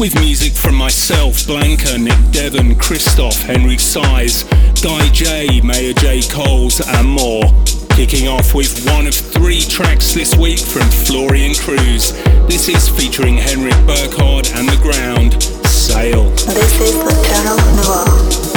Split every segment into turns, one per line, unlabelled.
with music from myself, Blanca, Nick Devon, Christoph, Henry Saiz, Guy J, Mayor J. Coles, and more. Kicking off with one of three tracks this week from Florian Kruse. This is featuring Hendrik Burkhardt and The Ground, Sail.
This is
the Eternal Noir.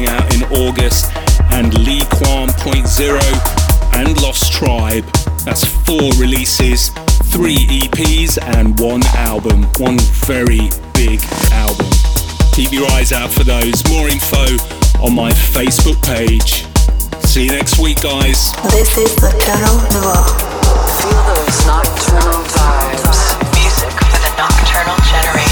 Coming out in August, and Lee Kwan Point Zero and Lost Tribe. That's four releases, three EPs, and one album. One very big album. Keep your eyes out for those. More info on my Facebook page. See you next week, guys.
This is the Nocturnal Noir.
Feel those nocturnal vibes.
Music for the nocturnal generation.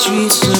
Streets